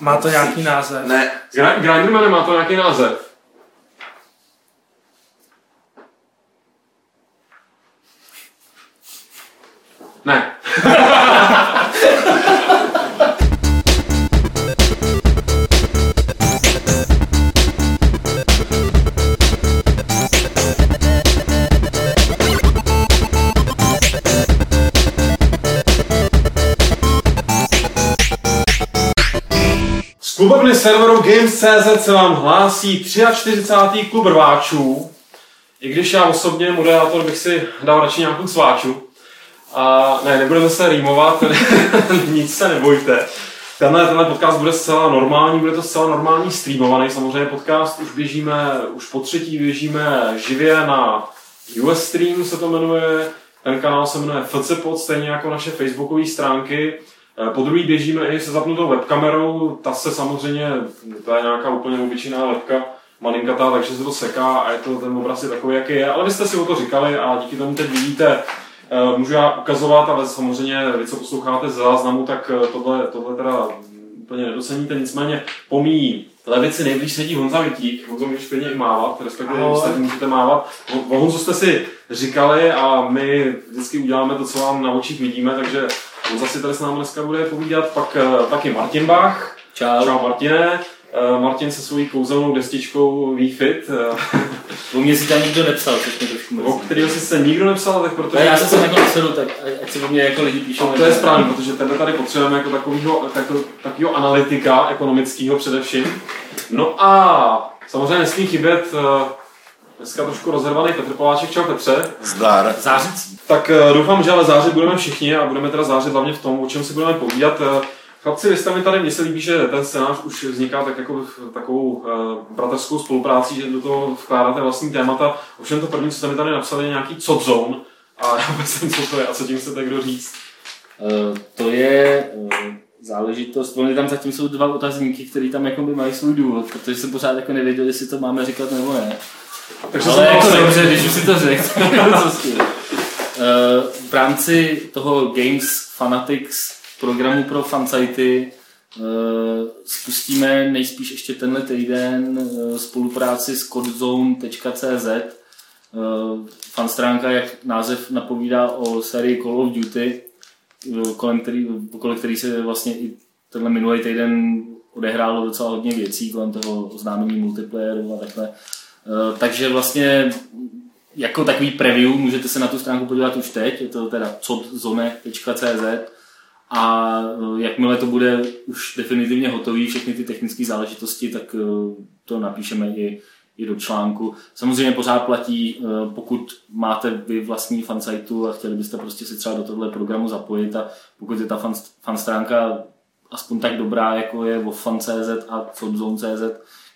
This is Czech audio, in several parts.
Má to nějaký název? Ne. Grinderman má to nějaký název. Serveru Games.cz se vám hlásí 43. klub rváčů. I když já osobně, moderátor, bych si dal radši nějakou sváču. A ne, nebudeme se rýmovat, nic se nebojte. Tenhle, tenhle podcast bude zcela normální, bude to zcela normální streamovaný. Samozřejmě podcast už běžíme, už po třetí běžíme živě na US Stream se to jmenuje. Ten kanál se jmenuje FCPod, stejně jako naše facebookové stránky. Eh, Po druhý běžíme i se zapnutou webkamerou, ta se samozřejmě, to je nějaká úplně obyčejná webka, malinkatá, takže se to seká a je to ten obraz je takový, jaký je. Ale vy jste si o to říkali a díky tomu teď vidíte, eh, můžu já ukazovat, ale samozřejmě vy, co posloucháte z záznamu, tak eh, tohle, tohle teda úplně nedoceníte, nicméně pomíjí levici nejblíž sedí Honza Vitík, Honzo můžeš klidně i mávat, respektive Ahoj. ostatní můžete mávat. O o Honzu jste si říkali a my vždycky uděláme to, co vám na očích vidíme, takže Honza si tady s námi dneska bude povídat, pak eh, taky Martin Bach. Čau. Čau Martine. Eh, Martin se svojí kouzelnou destičkou VFit, U mě si tam nikdo nepsal, což mě trošku o mrzí. kterého si se nikdo nepsal, tak protože... Ne, já jsem se takhle napsal, tak ať- si o mě jako lidi píšou. No, to je správně, protože tenhle tady potřebujeme jako takovýho, takovýho, takovýho analytika ekonomického především. No a samozřejmě nesmí chybět eh, dneska trošku rozhervaný Petr Poláček. Čau Petře. Zdar. Zářicí. Tak eh, doufám, že ale zářit budeme všichni a budeme teda zářit hlavně v tom, o čem si budeme povídat. Eh, Chlapci, vy jste mi tady, mně se líbí, že ten scénář už vzniká tak jako v takovou uh, bratrskou spolupráci, že do toho vkládáte vlastní témata. Ovšem to první, co jste mi tady napsali, je nějaký cod zone. A já vůbec nevím, co to je a co tím chcete kdo říct. Eh, to je eh, záležitost, oni tam zatím jsou dva otazníky, které tam jako by mají svůj důvod, protože jsem pořád jako nevěděl, jestli to máme říkat nebo ne. Takže Ale jako dobře, když už si to řekl. Eh, V rámci toho Games Fanatics programu pro fansajty eh, spustíme nejspíš ještě tenhle týden eh, spolupráci s codzone.cz eh, fan stránka, jak název napovídá o sérii Call of Duty, kolem který, kolem který se vlastně i tenhle minulý týden odehrálo docela hodně věcí kolem toho oznámení multiplayeru a takhle. Eh, Takže vlastně jako takový preview můžete se na tu stránku podívat už teď, je to teda codzone.cz a eh, jakmile to bude už definitivně hotový, všechny ty technické záležitosti, tak eh, to napíšeme i, i do článku. Samozřejmě pořád platí, pokud máte vy vlastní fansajtu a chtěli byste prostě si třeba do tohle programu zapojit a pokud je ta fan, fan stránka aspoň tak dobrá, jako je o fan.cz a codzone.cz,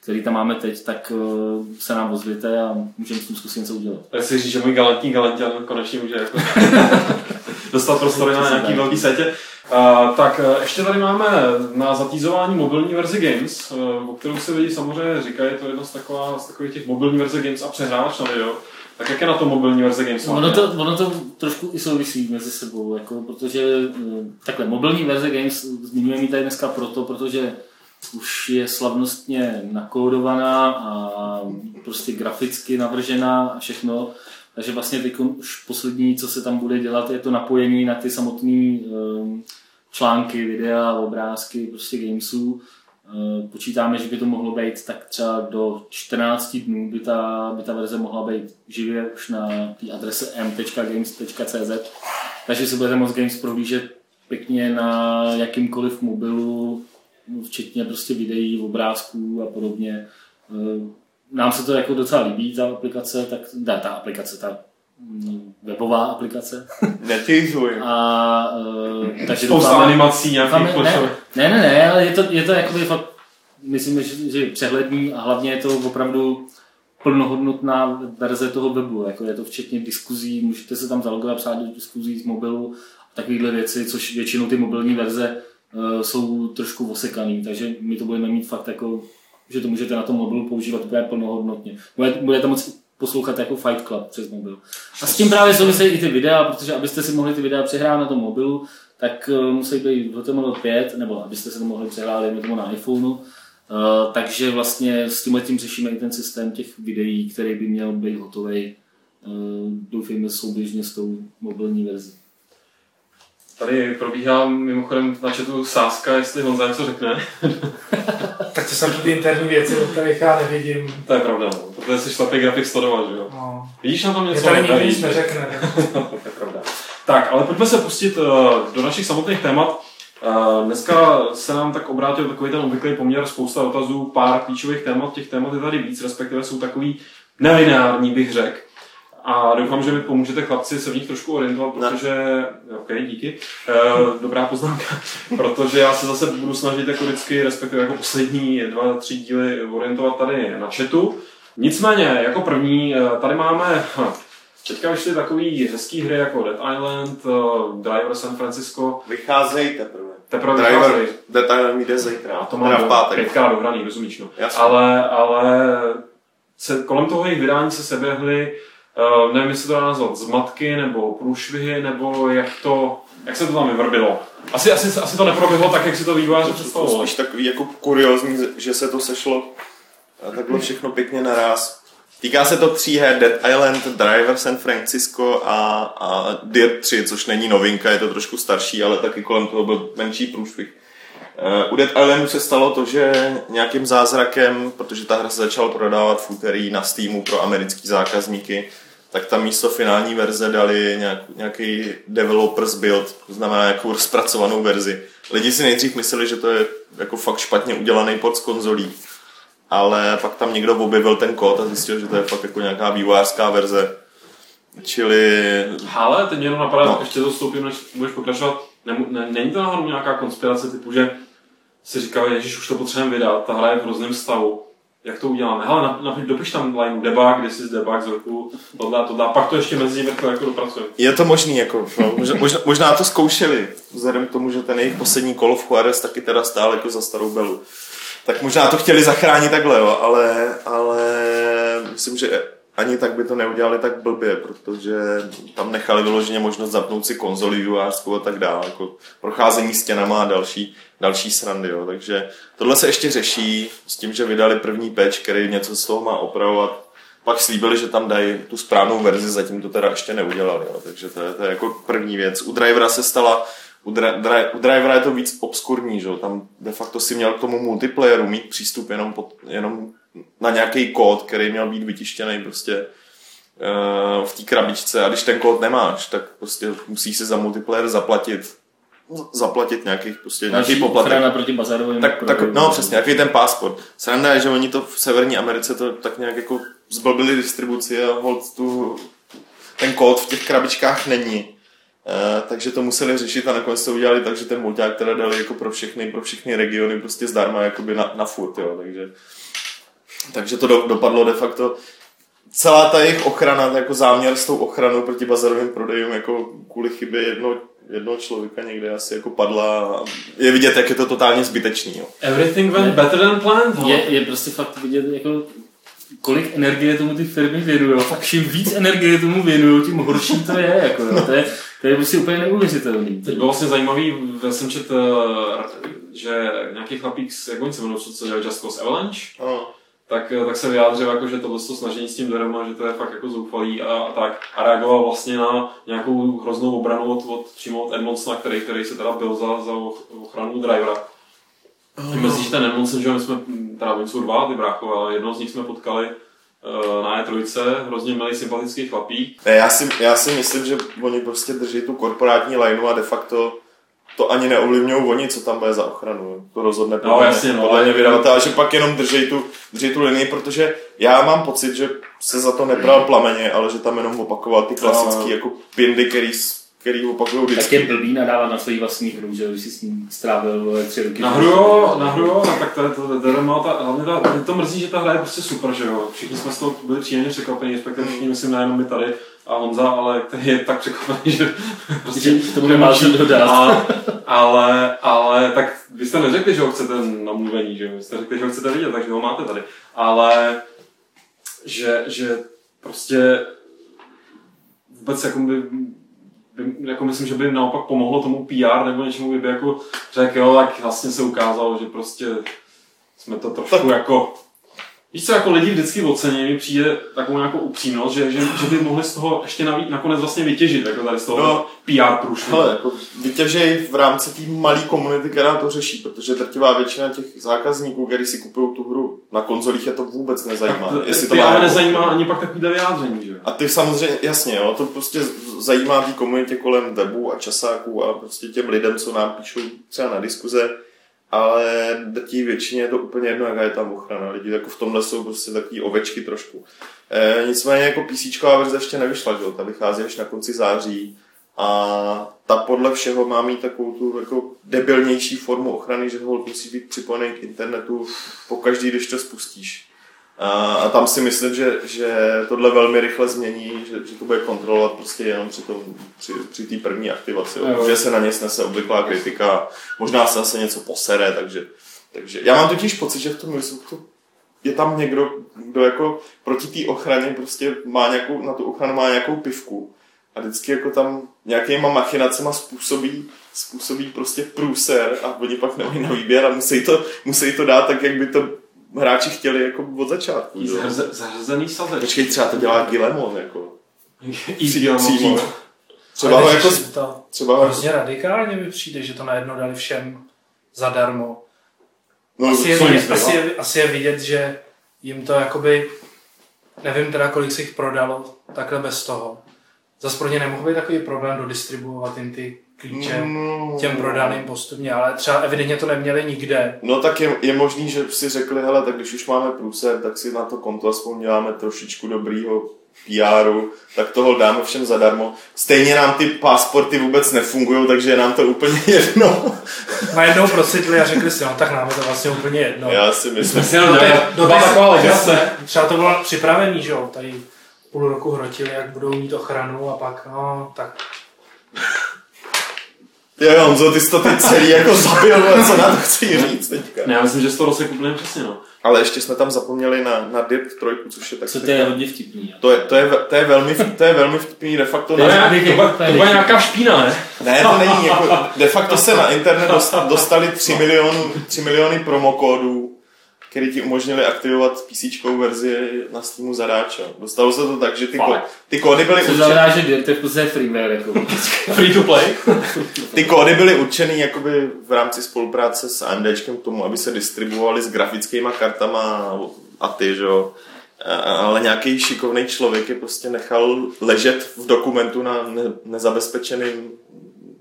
který tam máme teď, tak eh, se nám ozvěte a můžeme s tím zkusit něco udělat. Tak si říct, že můj galantní galantian konečně může jako dostat prostory na nějaký velký setě. Uh, tak eh, ještě tady máme na zatýzování mobilní verze Games, uh, o kterou se lidi samozřejmě říkají, je to jedna z, taková, z takových těch mobilní verze Games a přehrávač na video. Tak jak je na to mobilní verze Games? Ono to, ono to trošku i souvisí mezi sebou, jako, protože eh, takhle, mobilní verze Games zmiňujeme ji tady dneska proto, protože už je slavnostně nakódovaná a prostě graficky navržená a všechno. Takže vlastně teď už poslední, co se tam bude dělat, je to napojení na ty samotné um, články, videa, obrázky prostě gamesů. Eh, Počítáme, že by to mohlo být tak třeba do 14 dnů by ta, by ta verze mohla být živě už na té adrese m.games.cz takže si budete moct Games prohlížet pěkně na jakýmkoliv mobilu, včetně prostě videí, obrázků a podobně. Eh, Nám se to jako docela líbí, ta aplikace, tak ne, ta aplikace, ta mm, webová aplikace. Netyzuj. A, uh, takže Spousta doufáme- animací, nějakých doufáme- ne, ne, ne, ne, ale je to, je to jakoby fakt, myslím, že, že je přehledný a hlavně je to opravdu plnohodnotná verze toho webu, jako je to včetně diskuzí, můžete se tam zalogovat psát do diskuzí z mobilu a takovéhle věci, což většinou ty mobilní verze jsou trošku osekaný, takže my to budeme mít fakt jako, že to můžete na tom mobilu používat úplně plnohodnotně. Budete, budete moct poslouchat jako Fight Club přes mobil. A s tím právě souvisejí i ty videa, protože abyste si mohli ty videa přehrát na tom mobilu, tak uh, musí být v HTML5, nebo abyste se to mohli přehrát tomu na iPhoneu. Uh, takže vlastně s tímhle tím řešíme i ten systém těch videí, který by měl být hotový, doufejme souběžně s tou mobilní verzí. Tady probíhá mimochodem na chatu sázka, jestli Honza něco řekne. tak to jsou ty interní věci, o kterých já nevidím. To je pravda, no. protože jsi šlapý grafik sledovat, že jo? No. Vidíš na tom něco? Je tady nikdo nic neřekne. to je pravda. Tak, ale pojďme se pustit uh, do našich samotných témat. Uh, dneska se nám tak obrátil takový ten obvyklý poměr, spousta dotazů, pár klíčových témat, těch témat je tady víc, respektive jsou takový nelineární, bych řekl. A doufám, že mi pomůžete chlapci se v nich trošku orientovat, protože, ok, díky, uh, dobrá poznámka, protože já se zase budu snažit jako vždycky, respektive jako poslední dva, tři díly orientovat tady na chatu. Nicméně, jako první, tady máme Teďka vyšly takový hezký hry jako Dead Island, uh, Driver San Francisco. Vycházejí teprve. Teprve Driver. Dead Island jde zítra. A to mám v pátek. pětkrát dohraný, rozumíš, no. Jasně. Ale, ale se, kolem toho jejich vydání se seběhly, uh, nevím, jestli to dá nazvat zmatky, nebo průšvihy, nebo jak to, jak se to tam vyvrbilo. Asi, asi, asi to neproběhlo tak, jak si to vývojáři To představovali. spíš takový jako kuriozní, že se to sešlo takhle všechno pěkně naraz. Týká se to tří her Dead Island, Driver San Francisco a, a Dirt 3, což není novinka, je to trošku starší, ale taky kolem toho byl menší průšvih. Uh, u Dead Islandu se stalo to, že nějakým zázrakem, protože ta hra se začala prodávat v úterý na Steamu pro americký zákazníky, tak tam místo finální verze dali nějak, nějaký developers build, to znamená nějakou rozpracovanou verzi. Lidi si nejdřív mysleli, že to je jako fakt špatně udělaný pod z konzolí, ale pak tam někdo objevil ten kód a zjistil, že to je fakt jako nějaká vývojářská verze. Čili Ale teď mě jenom napadá, No. ještě to stoupím, než budeš pokračovat. Ne, ne, není to náhodou nějaká konspirace typu, že si říkal, že už to potřebujeme vydat, ta hra je v hrozném stavu. Jak to uděláme? Hele, nap, nap, dopiš tam line debug, kde jsi z debug z roku, tohle a tohle, a pak to ještě mezi nimi jako, dopracujeme. je to možný, jako, no, možná, možná, to zkoušeli, vzhledem k tomu, že ten jejich poslední Call of Juarez taky teda stál jako za starou belu. Tak možná to chtěli zachránit takhle, jo, ale, ale myslím, že ani tak by to neudělali tak blbě, protože tam nechali vyloženě možnost zapnout si konzoli vývojářskou a tak dále, jako procházení stěnama a další, další srandy, jo. takže tohle se ještě řeší s tím, že vydali první patch, který něco z toho má opravovat, pak slíbili, že tam dají tu správnou verzi, zatím to teda ještě neudělali, jo. takže to je, to je jako první věc. U drivera se stala u, dra, dra, u drivera je to víc obskurní, že? tam de facto si měl k tomu multiplayeru mít přístup jenom, pod, jenom na nějaký kód, který měl být vytištěný prostě uh, v té krabičce a když ten kód nemáš, tak prostě musíš si za multiplayer zaplatit zaplatit nějakých prostě nějaký poplatek. proti bazarovým Tak, tak, no přesně, jaký je ten pásport. Sranda je, že oni to v Severní Americe to tak nějak jako zblbili distribuci a hold tu, ten kód v těch krabičkách není. Uh, takže to museli řešit a nakonec to udělali tak, že ten mulťák teda dali jako pro všechny, pro všechny regiony prostě zdarma jakoby na, na furt, jo, takže, takže to do, dopadlo de facto celá ta jejich ochrana, jako záměr s tou ochranou proti bazarovým prodejům, jako kvůli chybě jedno, jednoho člověka někde asi jako padla a je vidět, jak je to totálně zbytečný, jo. Everything went better than planned. Je, je prostě fakt vidět, jako kolik energie tomu ty firmy věnují. Fakt čím víc energie tomu věnují, tím horší to je. Jako, jo. To je, to je prostě úplně neuvěřitelný. Teď bylo vlastně zajímavý, já jsem čet, eh, že nějaký chlapík, jak oni se jmenují, co, co dělali Just Cause Avalanche, No. Tak, eh, tak se vyjádřil, jako, že tohle to snažení s tím Dorema, že to je fakt jako zoufalý a, a tak. A reagoval vlastně na nějakou hroznou obranu od, od přímo od Edmondsona, který, který se teda byl za, za ochranu drivera. Mě Mrzí, že ten Edmondson, že my jsme, teda oni jsou dva, ty bráchové, ale jednoho z nich jsme potkali eh, na E3, hrozně milý, sympatický chlapík. Ne, já, si, já si myslím, že oni prostě drží tu korporátní lineu a de facto to ani neovlivňují oni, co tam bude za ochranu. To rozhodne No, podle, jasně, no, podle mě vydavatel, že pak jenom drží tu, drží tu linii, protože já mám pocit, že se za to nebral plameně, ale že tam jenom opakoval ty klasický No. jako pindy, který, který opakují Tak vždycky. je blbý nadávat na svoji vlastní hru, že když jsi s ním strávil vole, tři roky. Na hru, jo, na hru, jo, no, tak to, to, to, to, má ta, hlavně ta, mě to mrzí, že ta hra je prostě super, že jo. Všichni jsme z toho byli příjemně překvapení, respektive všichni, myslím, nejenom my tady a Honza, ale který je tak překvapený, že prostě to bude co dodat. a, ale, ale, tak vy jste neřekli, že ho chcete na mluvení, že jo? Vy jste řekli, že ho chcete vidět, takže ho máte tady. Ale, že, že prostě vůbec jakoby by, jako myslím, že by naopak pomohlo tomu PR nebo něčemu, kdyby jako řekl, jo, tak vlastně se ukázalo, že prostě jsme to trošku tak. jako Víš co, jako lidi vždycky ocení, mi přijde takovou nějakou upřímnost, že, že, že by mohli z toho ještě navíc, nakonec vlastně vytěžit, jako tady z toho no, PR průšvihu. Ale jako vytěžej v rámci té malé komunity, která to řeší, protože drtivá většina těch zákazníků, kteří si kupují tu hru na konzolích, je to vůbec nezajímá. To, jestli to má jako... nezajímá ani pak takovýhle vyjádření, že? A ty samozřejmě, jasně, jo, to prostě zajímá té komunitě kolem webu a časáků a prostě těm lidem, co nám píšou třeba na diskuze, ale drtí většině je to úplně jedno, jaká je tam ochrana. Lidi jako v tomhle jsou prostě takový ovečky trošku. E, nicméně jako PC verze ještě nevyšla, že? ta vychází až na konci září a ta podle všeho má mít takovou tu jako debilnější formu ochrany, že hold musí být připojený k internetu pokaždý, když to spustíš. A, a tam si myslím, že, že tohle velmi rychle změní, že, že to bude kontrolovat prostě jenom při tom, při, při té první aktivaci, jo. že se na ně snese obvyklá kritika, možná se zase něco posere, takže, takže já mám totiž pocit, že v tom Microsoftu je tam někdo, kdo jako proti té ochraně prostě má nějakou, na tu ochranu má nějakou pivku a vždycky jako tam nějakýma machinacema způsobí, způsobí prostě průser a oni pak nemají na výběr a musí to, musí to dát tak, jak by to hráči chtěli jako od začátku. Zahrzený sazec. Počkej, třeba to dělá Gilemon, jako. Přímo. Třeba ho jako... To třeba hrozně radikálně mi přijde, že to najednou dali všem zadarmo. No, asi, je, vidět, asi, je, asi je vidět, že jim to jakoby, nevím teda, kolik se jich prodalo takhle bez toho. Zase pro ně nemohl být takový problém dodistribuovat jim ty klíče no. těm prodaným postupně, ale třeba evidentně to neměli nikde. No tak je, je možný, že si řekli, hele, tak když už máme průser, tak si na to konto aspoň děláme trošičku dobrýho PRu, tak toho dáme všem zadarmo. Stejně nám ty pasporty vůbec nefungují, takže je nám to úplně jedno. Najednou procitli a řekli si, no tak nám je to vlastně úplně jedno. Já si myslím. že no, do Třeba to bylo připravený, že jo, tady půl roku hrotili, jak budou mít ochranu a pak, no, tak Jo, Honzo, ty jsi to teď celý jako zabil, co na to chci říct teďka. Ne, já myslím, že jsi to rozsekl úplně přesně, no. Ale ještě jsme tam zapomněli na, na Dirt 3, což je tak... Co to je hodně vtipný. To je, to, je, to, je velmi, to je velmi vtipný, de facto... To, na, to, to byla nějaká špína, ne? Ne, to není, jako, de facto se na internet dostali 3 miliony, 3 miliony promokódů který ti umožnili aktivovat PC verzi na Steamu zadáča. Dostalo se to tak, že ty, ko- ty kódy byly určený... znamená, že to je v freeware, jako. Free to play? ty kódy byly určený jakoby v rámci spolupráce s AMDčkem k tomu, aby se distribuovaly s grafickými kartama a ty, že jo. Ale nějaký šikovný člověk je prostě nechal ležet v dokumentu na ne- nezabezpečeném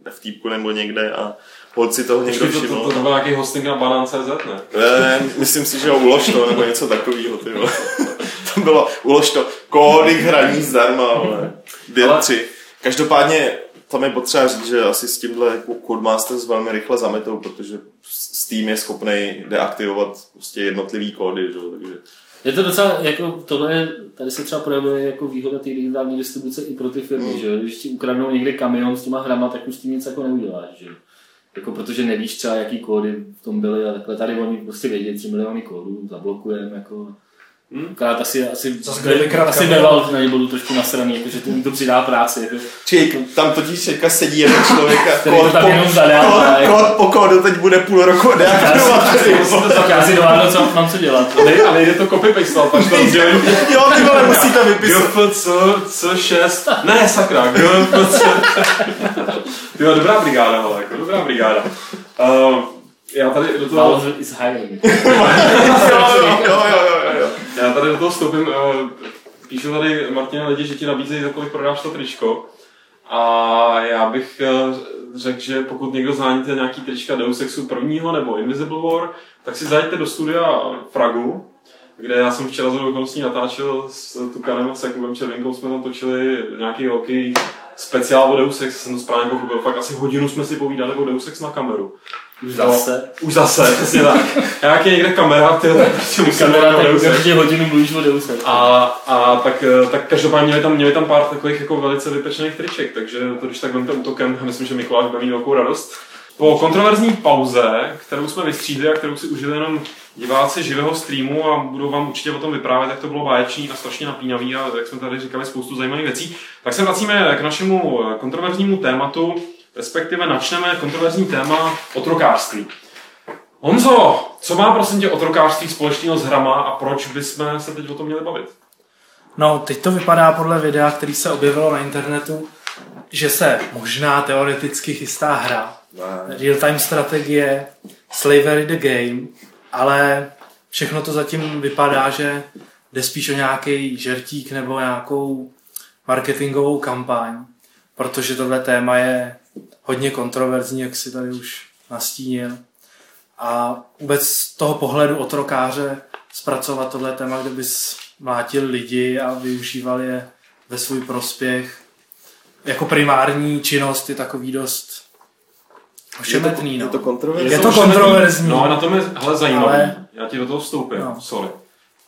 FTP nebo někde a holci toho někdo všiml. To, to, to, to byl nějaký hosting na banan.cz, ne? ne? myslím si, že ho ulož to, nebo něco takového, ty To bylo, ulož to, kódy hraní zdarma, ale ale... 3. Každopádně tam je potřeba říct, že asi s tímhle Codemasters velmi rychle zametou, protože Steam je schopný deaktivovat prostě jednotlivý kódy, že? takže je to docela, jako tohle, tady se třeba projevuje jako výhoda té digitální distribuce i pro ty firmy, mm. že když ti ukradnou někde kamion s těma hrama, tak už s tím nic jako neuděláš, že jako protože nevíš třeba, jaký kódy v tom byly a takhle. Tady oni prostě vědí 3 miliony kódů, zablokujeme, jako Hmm? Krát asi, asi, krát asi Beval na ně budu trošku nasraný, jako, že to mi to přidá práci. Jako. Čili tam totiž teďka sedí jeden člověk a kód, po, kód, kód, po kódu teď bude půl roku deaktivovat. Já si dohádnu, co mám co dělat. A nejde to copy paste, pak to rozdělím. Jo, ty vole, musí to vypisat. GF, co, co, šest. Ne, sakra, GF, co. Ty dobrá brigáda, ale jako dobrá brigáda. Uh, já tady do toho... Valve is hiring. jo, jo, jo, jo, jo. Já tady do toho vstoupím. Uh, píšu tady Martina lidi, že ti nabízejí, za kolik prodáš to tričko. A já bych uh, řekl, že pokud někdo zháníte nějaký trička Deus Exu prvního nebo Invisible War, tak si zajďte do studia Fragu, kde já jsem včera z okolností natáčel s Tukanem a s Jakubem Červinkou, jsme tam točili nějaký velký speciál o Deus Ex, jsem to správně pochopil, fakt asi hodinu jsme si povídali o Deus Ex na kameru. Už zase. No, už zase, přesně tak. Jak je někde kamera, ty tak prostě musím kamera, tak určitě hodinu mluvíš o Deus A, a tak, tak každopádně měli tam, měli tam pár takových jako velice vypečených triček, takže to když tak vemte útokem, myslím, že Mikuláš bude mít velkou radost. Po kontroverzní pauze, kterou jsme vystřídli a kterou si užili jenom diváci živého streamu a budou vám určitě o tom vyprávět, jak to bylo báječný a strašně napínavý a jak jsme tady říkali spoustu zajímavých věcí, tak se vracíme k našemu kontroverznímu tématu, respektive načneme kontroverzní téma otrokářství. Honzo, co má prosím tě otrokářství společného s hrama a proč bychom se teď o tom měli bavit? No, teď to vypadá podle videa, který se objevilo na internetu, že se možná teoreticky chystá hra. Real-time strategie, Slavery the Game, ale všechno to zatím vypadá, že jde spíš o nějaký žertík nebo nějakou marketingovou kampaň, protože tohle téma je hodně kontroverzní, jak si tady už nastínil. A vůbec z toho pohledu otrokáře zpracovat tohle téma, kde bys mlátil lidi a využíval je ve svůj prospěch. Jako primární činnost je takový dost ošemetný. Je to, no. je to kontroverzní. Je to kontroverzní. No a na tom je hele, zajímavý. Ale... Já ti do toho vstoupím, no. sorry.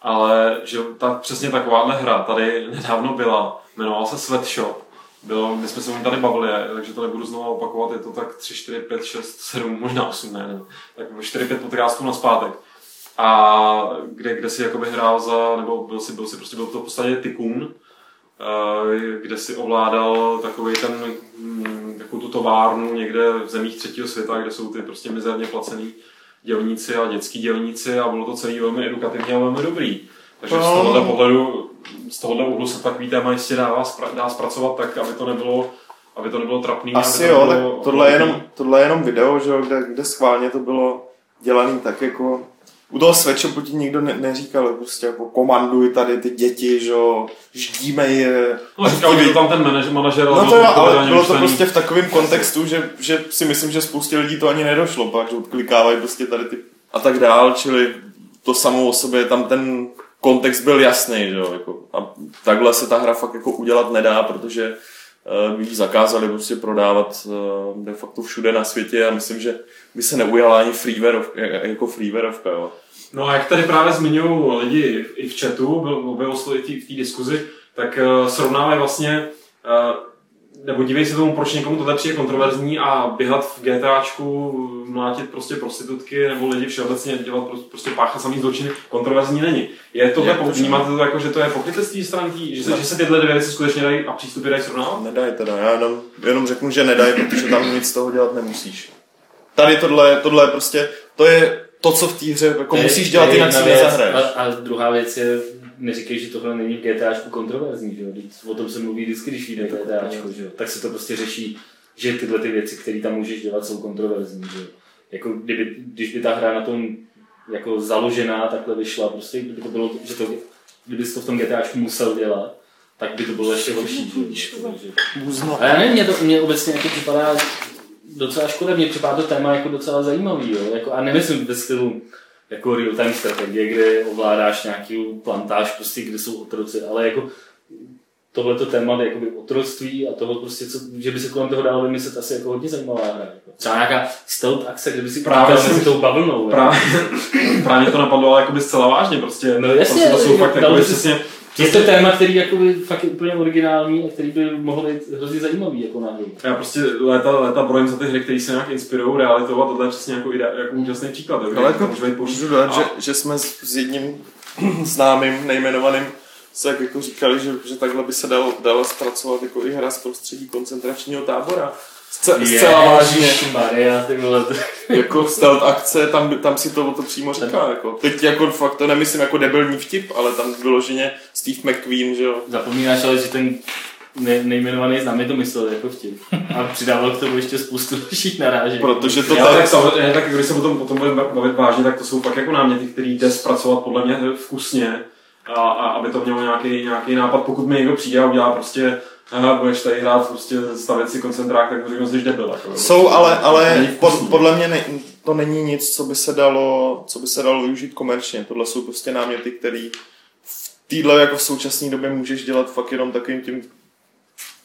Ale že ta, přesně takováhle hra tady nedávno byla, jmenovala se Sweatshop. Bylo, my jsme se o tady bavili, takže to nebudu znovu opakovat, je to tak 3, 4, 5, 6, 7, možná 8, ne, ne. Tak 4, 5 podcastů na zpátek a kde, kde si jakoby hrál za, nebo byl si, byl si prostě byl to v podstatě tycoon, eh, kde si ovládal takový ten, mm, takovou tu továrnu někde v zemích třetího světa, kde jsou ty prostě mizerně placený dělníci a dětský dělníci a bylo to celý velmi edukativní a velmi dobrý. Takže z tohohle pohledu, z tohohle úhlu se takový téma jistě dá, dá zpracovat tak, aby to nebylo aby to nebylo trapný. Asi jo, tak tohle je, jenom, tohle je jenom video, že, kde, kde schválně to bylo dělaný tak jako u toho sweatshopu ti nikdo ne, neříkal, prostě jako komanduj tady ty děti, že jo, ždíme je. No, říkal, že tam ten manažer, manažer No to jo, ale bylo to prostě v takovém kontextu, že, že si myslím, že spoustě lidí to ani nedošlo, pak, že odklikávají prostě tady ty a tak dál, čili to samo o sobě, tam ten kontext byl jasný, že jo, jako, a takhle se ta hra fakt jako udělat nedá, protože by ji zakázali prostě prodávat uh, de facto všude na světě a myslím, že by se neujala ani freeware, jako freewareovka, jo. No a jak tady právě zmiňují lidi i v chatu, objevilo se v té diskuzi, tak srovnávají vlastně, nebo dívej se tomu, proč někomu tohle přijde kontroverzní a běhat v GTAčku, mlátit prostě prostitutky nebo lidi všeobecně dělat prostě páchat samý zločiny, kontroverzní není. Je to je vnímáte to jako, že to je pokrytectví strany, že, se, že se tyhle dvě věci skutečně dají a přístupy dají srovnávat? Nedají teda, já jenom, jenom řeknu, že nedají, protože tam nic z toho dělat nemusíš. Tady tohle, tohle je prostě, to je to, co v té hře jako je, musíš dělat, jinak si nezahraješ. A, a, druhá věc je, neříkej, že tohle není v GTAčku kontroverzní, že jo? O tom se mluví vždycky, když vyjde GTAčko, že jo? Tak se to prostě řeší, že tyhle ty věci, které tam můžeš dělat, jsou kontroverzní, že jo? Jako kdyby, když by ta hra na tom jako založená takhle vyšla, prostě kdyby to bylo, že to, kdyby to v tom GTAčku musel dělat, tak by to bylo ještě horší. Že? A já nevím, mě, to, mě obecně jako připadá docela škoda, mě připadá to téma jako docela zajímavý, jo? Jako, a nemyslím ve stylu jako real-time strategie, kde ovládáš nějaký plantáž, prostě, kde jsou otroci, ale jako tohleto téma jakoby otroctví a toho prostě, co, že by se kolem toho dalo vymyslet asi jako hodně zajímavá hra. Jako. Třeba nějaká stealth akce, kde by si právě si tou bavlnou. Právě, právě to napadlo ale jakoby zcela vážně, prostě. No jasně, to, to jsou fakt jako přesně je to téma, který jakoby fakt je úplně originální a který by mohl být hrozně zajímavý jako náhodou. Já prostě léta, léta brojím za ty hry, které se nějak inspirují realitou a tohle je přesně jako, ide, jako úžasný příklad. Ale jako můžu dodat, a... že, že, jsme s, s jedním známým, nejmenovaným se jak jako říkali, že, že takhle by se dalo, dalo zpracovat jako i hra z prostředí koncentračního tábora zcela vážně. Maria, ty vole. jako stealth akce, tam, tam si to, to přímo říká. Jako. Teď jako fakt to nemyslím jako debilní vtip, ale tam vyloženě Steve McQueen, že jo. Zapomínáš ale, že ten ne, nejmenovaný známý to myslel jako vtip. A přidával k tomu ještě spoustu dalších narážek. Protože to Já, tak, samozřejmě, tak když se o tom, o tom budeme bavit vážně, tak to jsou fakt jako náměty, který jde zpracovat podle mě vkusně. A, a aby to mělo nějaký, nějaký nápad, pokud mi někdo přijde a udělá prostě aha, budeš tady hrát prostě stavět si koncentrák, tak řeknu, že debil. Jako, Jsou, ale, ale pod, podle mě ne, to není nic, co by se dalo, co by se dalo využít komerčně. Tohle jsou prostě náměty, které v téhle jako v současné době můžeš dělat fakt jenom takovým tím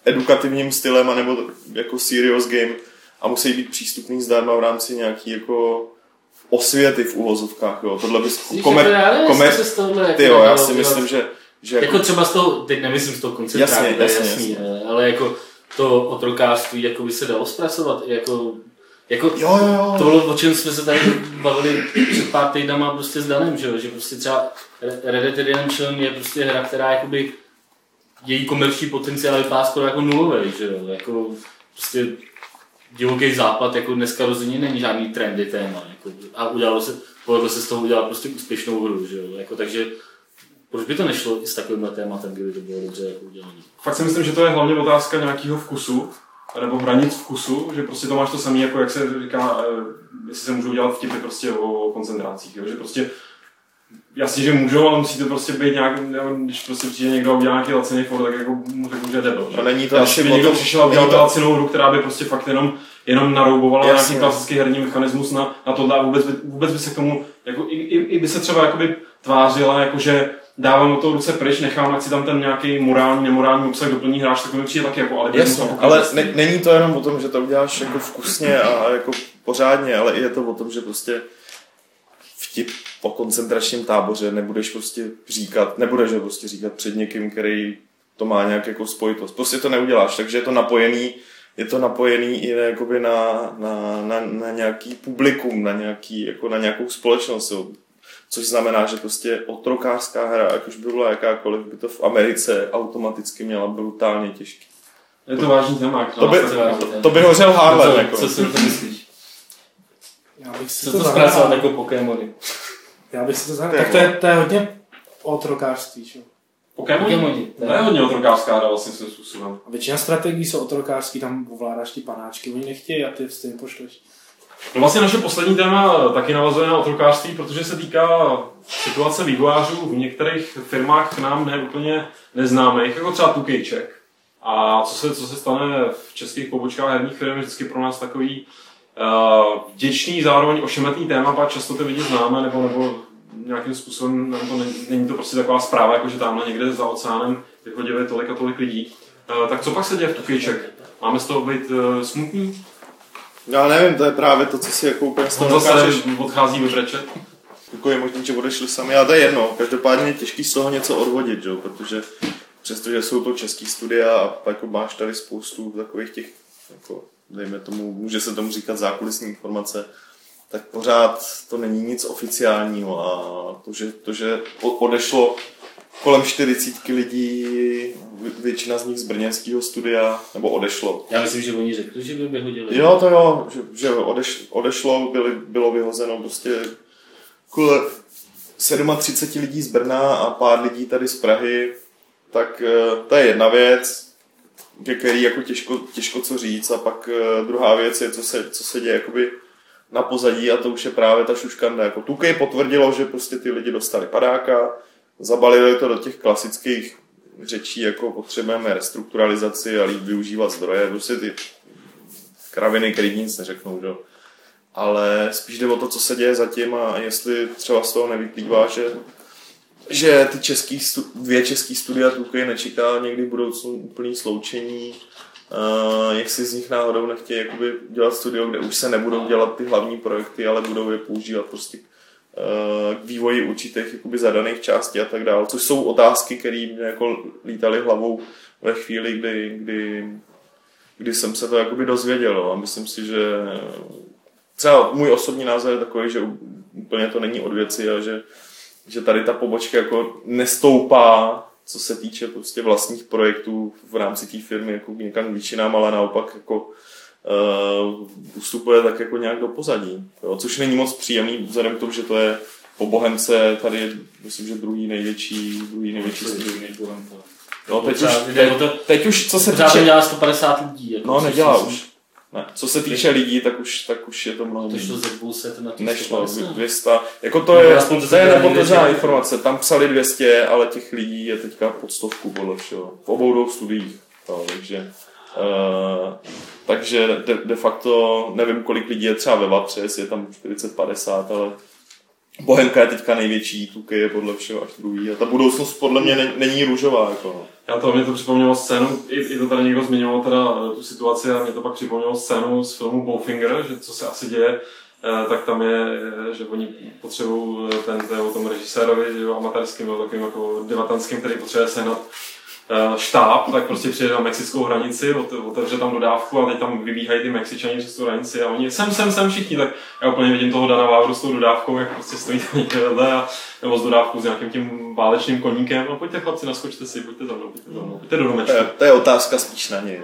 edukativním stylem, anebo jako serious game a musí být přístupný zdarma v rámci nějaký jako osvěty v uvozovkách, jo. Tohle bys komer, komer, ty jo, já si myslím, že že jako... jako třeba z toho, teď nemyslím z toho koncentráku, jasně, jasně, jasný, jasně. ale jako to otrokářství jako by se dalo zpracovat jako Jako, jo, jo, jo. To bylo, o čem jsme se tady bavili před pár týdnama prostě s Danem, že, že prostě třeba Red Dead Redemption je prostě hra, která jakoby její komerční potenciál vypadá skoro jako nulový, že jo, jako prostě divoký západ jako dneska rozhodně není žádný trendy téma, jako, a udělalo se, povedlo se z toho udělat prostě úspěšnou hru, že jo, jako, takže proč by to nešlo i s takovým tématem, kdyby to bylo dobře jako udělané? Fakt si myslím, že to je hlavně otázka nějakého vkusu, nebo hranic vkusu, že prostě to máš to samé, jako jak se říká, eh, jestli se můžou dělat vtipy prostě o koncentrácích, jo? že prostě jasně, že můžou, ale musí to prostě být nějak, když prostě přijde někdo a udělá nějaký lacený for, tak jako mu řeknu, že debil. A není to asi někdo přišel a udělal to... lacinou hru, která by prostě fakt jenom, jenom naroubovala jasně. nějaký klasický herní mechanismus na, na to a vůbec by, vůbec by se k tomu, jako, i, i, i, by se třeba jakoby tvářila, jakože dávám od toho ruce pryč, nechám, ať si tam ten nějaký morální, nemorální obsah doplní hráč, tak mi přijde taky jako ale Jasně, ale ne, není to jenom o tom, že to uděláš jako vkusně a jako pořádně, ale i je to o tom, že prostě vtip po koncentračním táboře nebudeš prostě říkat, nebudeš ho prostě říkat před někým, který to má nějak jako spojitost. Prostě to neuděláš, takže je to napojený, je to napojený i jakoby na, na, na, na, nějaký publikum, na, nějaký, jako na nějakou společnost. Jo. Což znamená, že prostě otrokářská hra, ať už by byla jakákoliv, by to v Americe automaticky měla brutálně těžký. Je to vážný téma. To by, to, to by hořel Harlem. Co, jako. co si to myslíš? Já bych si co to, to zkracovat jako Pokémony? Já bych si to zahrál. Tak to je, to je hodně otrokářství, čo? Pokémoni? Pokémoni. To je hodně otrokářská hra vlastně svým způsobem. A většina strategií jsou otrokářský, tam ovládáš ty panáčky, oni nechtějí a ty stejně pošleš. No vlastně naše poslední téma taky navazuje na otrokářství, protože se týká situace vývojářů v některých firmách nám neúplně neznámých, jako třeba Tukejček. A co se, co se stane v českých pobočkách herních firm, je vždycky pro nás takový uh, vděčný, zároveň ošemetný téma, pak často ty lidi známe, nebo, nebo nějakým způsobem nám to není, není to prostě taková zpráva, jako že tamhle někde za oceánem vychodili tolik a tolik lidí. Uh, tak co pak se děje v Tukejček? Máme z toho být uh, smutný? Já nevím, to je právě to, co si jako úplně z toho zase odchází vybrečet. Jako je možné, že odešli sami, ale to je jedno. Každopádně je těžký z toho něco odvodit, že? protože přestože jsou to český studia a jako máš tady spoustu takových těch, jako, dejme tomu, může se tomu říkat zákulisní informace, tak pořád to není nic oficiálního a to, že, to, že odešlo kolem 40 lidí, většina z nich z brněnského studia, nebo odešlo. Já myslím, že oni řekli, že by vyhodili. Jo, to jo, že, že odeš, odešlo, byli, bylo vyhozeno prostě kolem 37 lidí z Brna a pár lidí tady z Prahy, tak eh, to je jedna věc, ke který jako těžko, těžko co říct a pak eh, druhá věc je, co se, co se děje jakoby na pozadí a to už je právě ta šuškanda. Jako Tukej potvrdilo, že prostě ty lidi dostali padáka, zabalili to do těch klasických řečí, jako potřebujeme restrukturalizaci a líp využívat zdroje, prostě ty kraviny, které nic neřeknou, že? ale spíš jde o to, co se děje zatím a jestli třeba z toho nevyplývá, že, že ty český, dvě český studia Tukej nečeká někdy v budoucnu úplný sloučení, Uh, jak si z nich náhodou nechtějí jakoby dělat studio, kde už se nebudou dělat ty hlavní projekty, ale budou je používat prostě k vývoji určitých jakoby zadaných částí a tak dále, což jsou otázky, které mě jako lítaly hlavou ve chvíli, kdy, kdy, kdy jsem se to jakoby dozvěděl a myslím si, že třeba můj osobní názor je takový, že úplně to není od věci a že, že tady ta pobočka jako nestoupá, co se týče prostě vlastních projektů v rámci té firmy jako někam většinám, ale naopak jako uh, ustupuje tak jako nějak do pozadí, jo, což není moc příjemný, vzhledem k tomu, že to je po Bohemce tady je, myslím, že druhý největší, druhý největší No, teď, už, teď, teď už, co se týče... dělá 150 lidí. Jako no, nedělá už. Ne. Co se týče lidí, tak už, tak už je to mnohem To šlo ze 200 na Nešlo, 200. Jako to je, to je nepotvrzená informace. Tam psali 200, ale těch lidí je teďka pod stovku podle všeho. V obou dvou studiích. To, takže uh, takže de, de facto nevím, kolik lidí je třeba ve Vatře, jestli je tam 40-50, ale Bohemka je teďka největší, Tuky je podle všeho až druhý a ta budoucnost podle mě není, není růžová. Jako. No. Já to, mě to připomnělo scénu, i, i to tady někdo zmiňoval teda eh, tu situaci a mě to pak připomnělo scénu z filmu Bowfinger, že co se asi děje, eh, tak tam je, eh, že oni potřebují ten, to je o tom režisérovi, že jo, amatérským, takovým jako divatantským, který potřebuje sehnat Eh, štáb, tak prostě přijede na mexickou hranici, otevře tam dodávku a teď tam vybíhají ty Mexičani přes tu hranici a oni sem, sem, sem všichni, tak já úplně vidím toho Dana Vávru s tou dodávkou, jak prostě stojí tam někde vedle a, nebo s dodávkou s nějakým tím válečným koníkem. No pojďte chlapci, naskočte si, pojďte za mnou, pojďte za mnou, pojďte do domečku. To, to je otázka spíš na něj.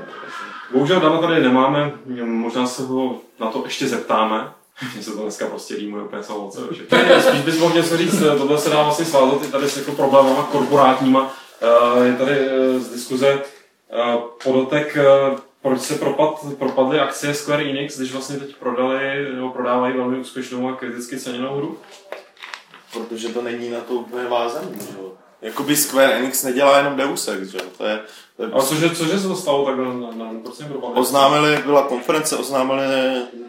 Bohužel Dana tady nemáme, možná se ho na to ještě zeptáme, mně se to dneska prostě rýmuje úplně samo Spíš bys mohl něco říct, tohle se dá vlastně svázat i tady s jako problémama korporátníma, Eh, je tady eh, z diskuze eh, podotek, proč se propad, propadly akcie Square Enix, když vlastně teď prodali, nebo prodávají velmi úspěšnou a kriticky ceněnou hru? Protože to není na to úplně vázaný, že jo? Jakoby Square Enix nedělá jenom Deus Ex, že jo? To je, to je... A cože, cože se to stalo tak na, na, na prosím, Oznámili, byla konference, oznámili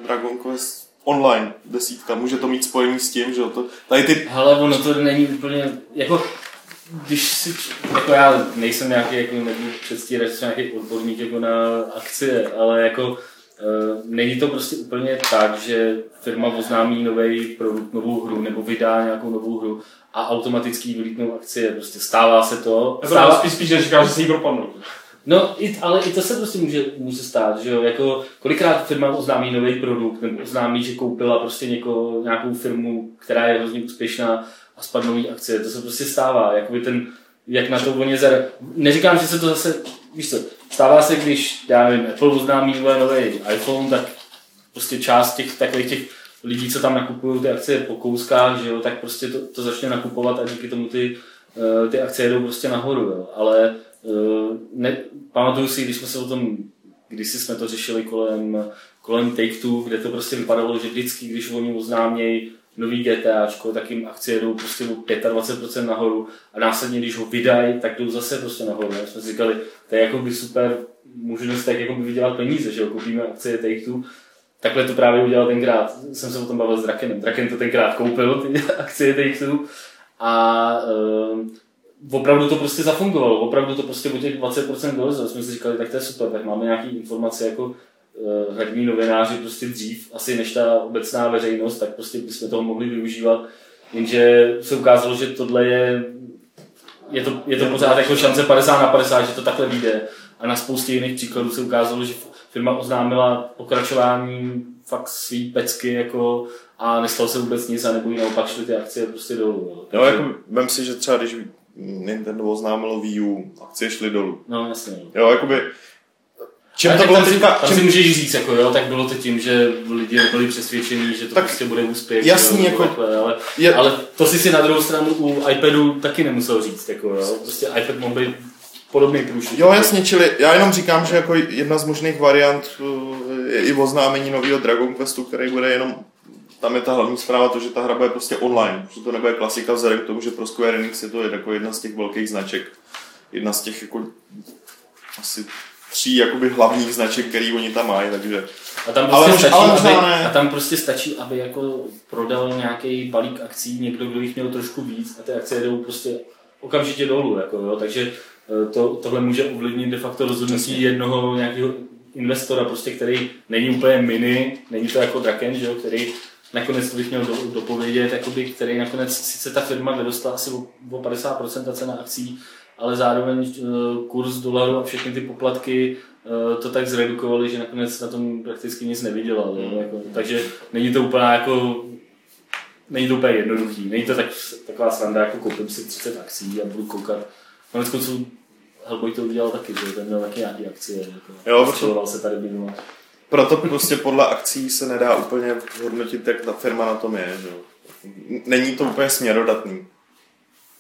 Dragon Quest online desítka, může to mít spojený s tím, že jo? To, tady ty... Hele, ono to není úplně, jako když si, jako já nejsem nějaký, jako nebudu předstírat, že jsem nějaký odborník jako na akcie, ale jako uh, není to prostě úplně tak, že firma oznámí nový produkt, novou hru, nebo vydá nějakou novou hru a automaticky vylítnou akcie. Prostě stává se to. Stává... Spíš, spíš říká, že se jí propadnou. No, i, ale i to se prostě může, může stát, že jo, jako kolikrát firma oznámí nový produkt, nebo oznámí, že koupila prostě něko, nějakou firmu, která je hrozně úspěšná a spadnou jí akcie. To se prostě stává. Jakoby ten, jak na to oni zare... Neříkám, že se to zase, víš co, stává se, když, já nevím, Apple oznámí nový iPhone, tak prostě část těch takových těch lidí, co tam nakupují ty akcie po kouskách, že jo, tak prostě to, to začne nakupovat a díky tomu ty, uh, ty akcie jdou prostě nahoru, jo. Ale uh, ne, pamatuju si, když jsme se o tom, když jsme to řešili kolem, kolem Take-Two, kde to prostě vypadalo, že vždycky, když oni oznámějí nový GTAčko, tak jim akcie jdou prostě o 25% nahoru a následně, když ho vydají, tak jdou zase prostě nahoru. My jsme si říkali, to je jako by super možnost tak jako by vydělat peníze, že jo, koupíme akcie Take-Two. Takhle to právě udělal tenkrát, jsem se o tom bavil s Drakenem. Draken to tenkrát koupil, ty akcie Take-Two a uh, opravdu to prostě zafungovalo, opravdu to prostě o těch 20% dolezlo. Jsme si říkali, tak to je super, tak máme nějaké informace jako herní novináři prostě dřív, asi než ta obecná veřejnost, tak prostě bychom toho mohli využívat. Jenže se ukázalo, že tohle je, je to, je to pořád jako šance 50 na 50, že to takhle vyjde. A na spoustě jiných příkladů se ukázalo, že firma oznámila pokračování fakt svý pecky jako a nestalo se vůbec nic a nebo jí naopak šly ty akcie prostě dolů. Jo, jako vem si, že třeba když Nintendo oznámilo Wii U, akcie šly dolů. No, jasně. Jo, jakoby Čím to bylo teďka, tam čím... si můžeš říct, jako jo, tak bylo to tím, že lidi byli přesvědčení, že to tak prostě bude úspěch. Jasný, jo, jako... Takhle, ale, je... ale, to si si na druhou stranu u iPadu taky nemusel říct, jako jo. Prostě iPad mohl být podobný průšvih. Jo, jasně, čili já jenom říkám, že jako jedna z možných variant eh, je i oznámení nového Dragon Questu, který bude jenom tam je ta hlavní zpráva to, že ta hra bude prostě online, že to nebude klasika vzhledem k tomu, že pro Square Enix je to jako jedna z těch velkých značek. Jedna z těch jako asi tří jakoby hlavních značek, který oni tam mají, takže... A tam prostě, ale stačí, ale aby, a tam prostě stačí, aby jako prodal nějaký balík akcí někdo, kdo jich měl trošku víc a ty akcie jdou prostě okamžitě dolů, jako, jo, takže eh, to, tohle může ovlivnit de facto rozhodnutí jednoho nějakého investora, prostě, který není úplně mini, není to jako Draken, že jo, který nakonec to bych měl do, dopovědět, jakoby, který nakonec, sice ta firma vyrostla asi o, o 50% cena akcí, ale zároveň eh, kurz dolaru a všechny ty poplatky eh, to tak zredukovali, že nakonec na tom prakticky nic nevydělal. Mm. Jako, takže není to úplně jako není to úplně jednoduchý. Není to tak, taková sranda, jako koupím si 30 akcí a budu koukat. Konec konců Hellboy to udělal taky, že ten měl taky nějaký akcie. Jako, jo, proto, se tady minule. Proto prostě podle akcí se nedá úplně hodnotit, jak ta firma na tom je. Že? Není to úplně směrodatný.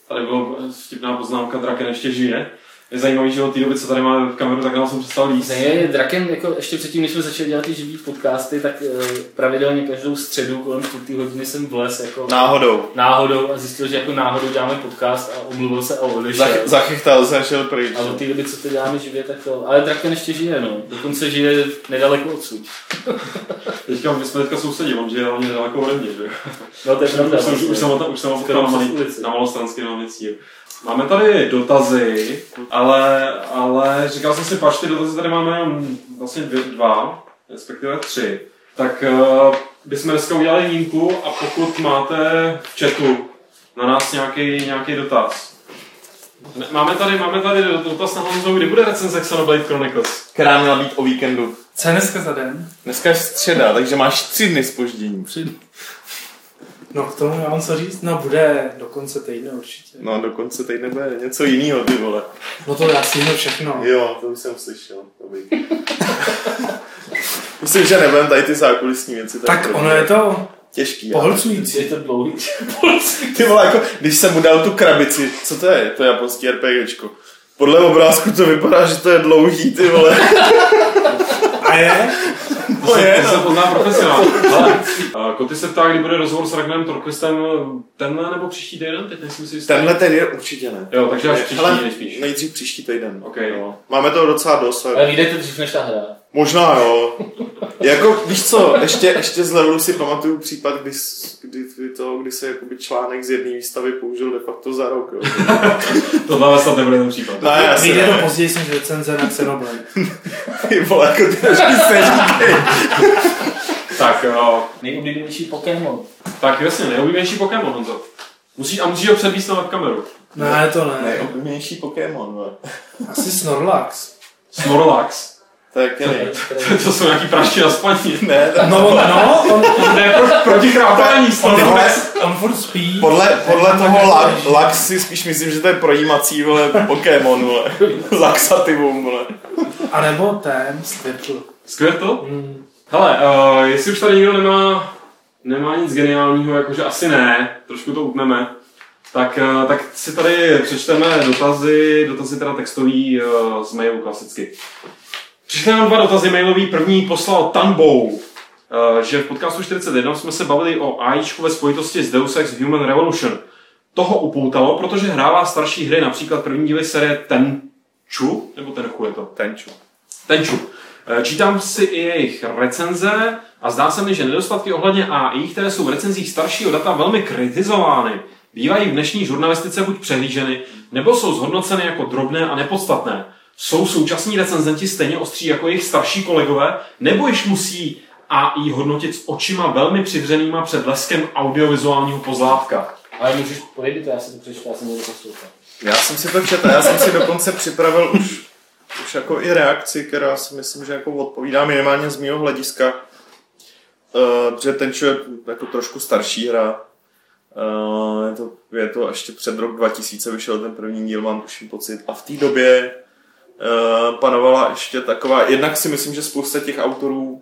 Tady byla vtipná poznámka, Draken ještě žije. Je zajímavý, že od té doby, co tady máme v kameru, tak nám jsem přestal líst. Ne, Draken, jako ještě předtím, než jsme začali dělat ty živý podcasty, tak uh, pravidelně každou středu kolem 4 hodiny jsem vles jako náhodou. náhodou a zjistil, že jako náhodou děláme podcast a omluvil se a odešel. Zach, zachytal se a šel pryč. A od té doby, co to děláme živě, tak to. Ale Draken ještě žije, no. Dokonce žije nedaleko odsud. teďka, my jsme teďka sousedí, on žije hlavně daleko ode mě, že? No to je pravda. Už, už, už, jsem, už jsem ho potkal na, na malostranské náměstí. Máme tady dotazy, ale, ale říkal jsem si, pač ty dotazy tady máme jenom vlastně dvě, dva, respektive tři. Tak uh, bychom dneska udělali výjimku a pokud máte v chatu na nás nějaký, nějaký dotaz, Máme tady, máme tady dotaz na Honzu, kdy bude recenze Xenoblade Chronicles? Která měla být o víkendu. Co je dneska za den? Dneska je středa, takže máš tři dny spoždění. Tři No k tomu mám co říct, no bude do konce týdne určitě. No do konce týdne bude něco jiného, ty vole. No to já si všechno. Jo, to už jsem slyšel. Myslím, že nebudem tady ty zákulisní věci. Tak ono je to těžký. Pohlcující. Je to dlouhý. ty vole, jako, když jsem mu dal tu krabici, co to je? To je japonský RPGčko. Podle obrázku to vypadá, že to je dlouhý, ty vole. A je? To je, to se pozná profesionál. Ale Koty se ptá, kdy bude rozhovor s Ragnem Torquistem tenhle nebo příští týden? Teď nejsem si Tenhle týden určitě ne. Jo, takže až příští nejspíš. Nejdřív příští týden. Okay. Jo. Máme to docela dost. Ale vyjde to dřív než ta hra. Možná jo. jako, víš co, ještě, ještě z levelu si pamatuju případ, kdy, kdy, to, kdy se jakoby článek z jedné výstavy použil de facto za rok. Jo. to byla snad nebude ten případ. No, já Vyjde to později než recenze na Xenoblade. Ty vole, jako ty trošku se říkej. tak jo. Nejoblíbenější Pokémon. Tak jasně, nejoblíbenější Pokémon, Honzo. Musíš, a musíš ho předvíst na webkameru. Ne, to ne. Nejoblíbenější Pokémon, Asi Snorlax. Snorlax. To je to jsou nějaký prašti na spaní. Ne, to... No, no, on... ne, pro, proti chrápání on, on, on furt spí. Podle, podle toho la, lax si spíš myslím, že to je projímací, vole, Pokémon, vole. Laxativum, vole. A nebo ten, Squirtle. Squirtle? Mm. Hele, uh, jestli už tady nikdo nemá, nemá nic geniálního, jakože asi ne, trošku to utneme, tak, uh, tak si tady přečteme dotazy, dotazy teda textový uh, z mailu klasicky. Přišly nám dva dotazy mailový. První poslal Tanbou, eh, že v podcastu 41 jsme se bavili o AIčku ve spojitosti s Deus Ex Human Revolution. Toho upoutalo, protože hrává starší hry, například první díly série Tenchu, nebo Tenchu je to? Tenchu. Tenchu. Eh, čítám si i jejich recenze a zdá se mi, že nedostatky ohledně AI, které jsou v recenzích staršího data velmi kritizovány, bývají v dnešní žurnalistice buď přehlíženy, nebo jsou zhodnoceny jako drobné a nepodstatné. Jsou současní recenzenti stejně ostří jako jejich starší kolegové, nebo již musí AI hodnotit s očima velmi přivřenýma před leskem audiovizuálního pozlátka? Ale můžeš podejít to, já si to přečtu, já jsem to poslouchal. Já jsem si to četl, já jsem si dokonce připravil už, už jako i reakci, která si myslím, že jako odpovídá minimálně z mého hlediska. Uh, protože ten je jako trošku starší hra. Uh, je, to, je to ještě před rok 2000 vyšel ten první díl, mám tuším pocit. A v té době panovala ještě taková, jednak si myslím, že spousta těch autorů,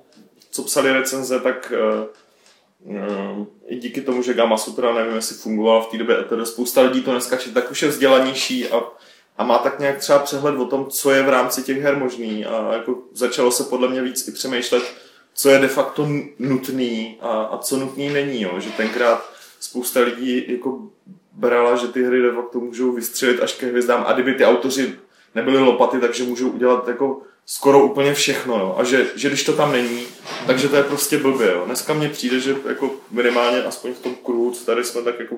co psali recenze, tak uh, uh, i díky tomu, že Gamma Sutra, nevím, jestli fungoval v té době, tedy spousta lidí to dneska čte, tak už je vzdělanější a, a má tak nějak třeba přehled o tom, co je v rámci těch her možný a jako začalo se podle mě víc i přemýšlet, co je de facto nutný a, a co nutný není, jo? že tenkrát spousta lidí jako brala, že ty hry de facto můžou vystřelit až ke hvězdám a kdyby ty autoři nebyly lopaty, takže můžou udělat jako skoro úplně všechno, jo. A že, že když to tam není, takže to je prostě blbě, jo. Dneska mně přijde, že jako minimálně aspoň v tom kruhu, co tady jsme, tak jako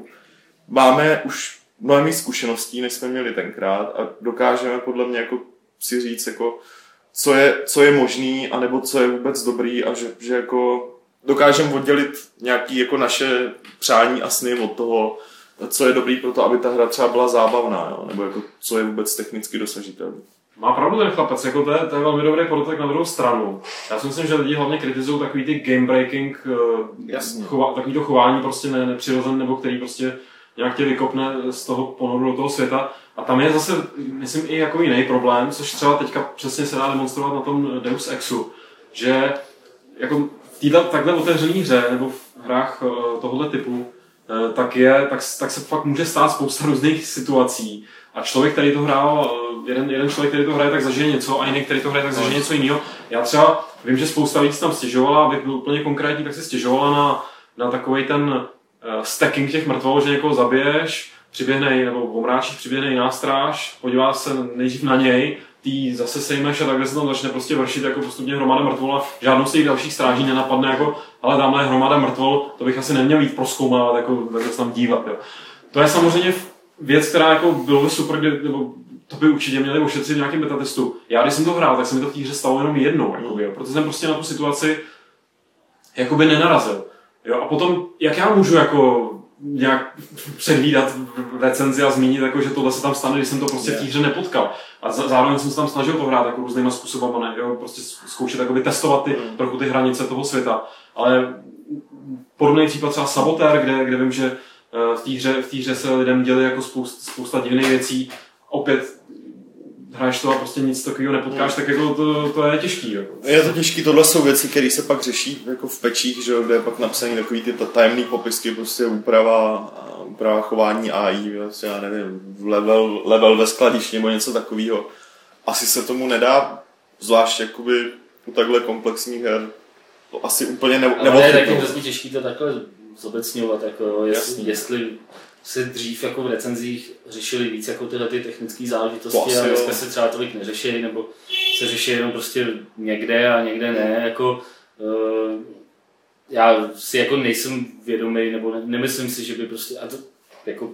máme už mnohem zkušeností, než jsme měli tenkrát a dokážeme podle mě jako si říct, jako, co je, co je možný, anebo co je vůbec dobrý a že, že jako dokážeme oddělit nějaký jako naše přání a sny od toho, co je dobrý pro to, aby ta hra třeba byla zábavná, jo? nebo jako, co je vůbec technicky dosažitelné. Má pravdu ten chlapec, jako to je, to je velmi dobrý podotek na druhou stranu. Já si myslím, že lidi hlavně kritizují takový ty game breaking, eh. Chova, takový to chování prostě ne, nepřirozen, nebo který prostě nějak tě vykopne z toho ponoru do toho světa. A tam je zase, myslím, i jako jiný problém, což třeba teďka přesně se dá demonstrovat na tom Deus Exu, že jako v této takhle otevřené hře nebo v hrách eh, tohoto typu tak, je, tak, tak se fakt může stát spousta různých situací. A člověk, který to hrál, eh, jeden, jeden člověk, který to hraje, tak zažije něco a jiný, který to hraje, tak zažije něco jiného. Já třeba vím, že spousta lidí tam stěžovala, abych byl úplně konkrétní, tak se stěžovala na, na takový ten uh, stacking těch mrtvol, že někoho zabiješ, přiběhne, nebo omráčíš, přiběhne nástráž, podívá se nejdřív na něj, ty zase sejmeš a takhle se tam začne prostě vršit jako postupně hromada mrtvol a žádnou z těch dalších stráží nenapadne jako, ale tamhle je hromada mrtvol, to bych asi neměl jít proskoumávat, jako takhle se tam dívat. Jo. To je samozřejmě věc, která jako bylo by super, kdy, nebo to by určitě měli ošetřit v nějakém beta testu. Já když jsem to hrál, tak se mi to v té hře stalo jenom jednou, jako, jo, protože jsem prostě na tu situaci jakoby nenarazil. Jo, a potom, jak já můžu jako nějak předvídat recenzi a zmínit, jako, že tohle se tam stane, když jsem to prostě v té hře nepotkal. A zároveň jsem se tam snažil to hrát jako různýma způsoby, ne? Jo? prostě zkoušet jakoby, testovat ty, mm. trochu ty hranice toho světa. Ale podobný případ třeba Sabotér, kde, kde vím, že eh, v té hře, v hře se lidem děli jako spousta, spousta divných věcí. Opět hraješ to a prostě nic takového nepotkáš, tak jako to, to je těžký. Jako. Je to těžký, tohle jsou věci, které se pak řeší jako v pečích, že, kde je pak napsaný takový ty tajemný popisky, prostě úprava, úprava chování AI, vlastně, já nevím, level, level ve skladišti nebo něco takového. Asi se tomu nedá, zvlášť jakoby u takhle komplexních her, to asi úplně ne, nebo. Ale je taky hrozně těžký to takhle zobecňovat, jako jestli, jestli se dřív jako v recenzích řešili víc jako tyhle ty technické záležitosti a dneska se třeba tolik neřeší, nebo se řeší jenom prostě někde a někde ne. Jako, uh, já si jako nejsem vědomý, nebo ne, nemyslím si, že by prostě, a to jako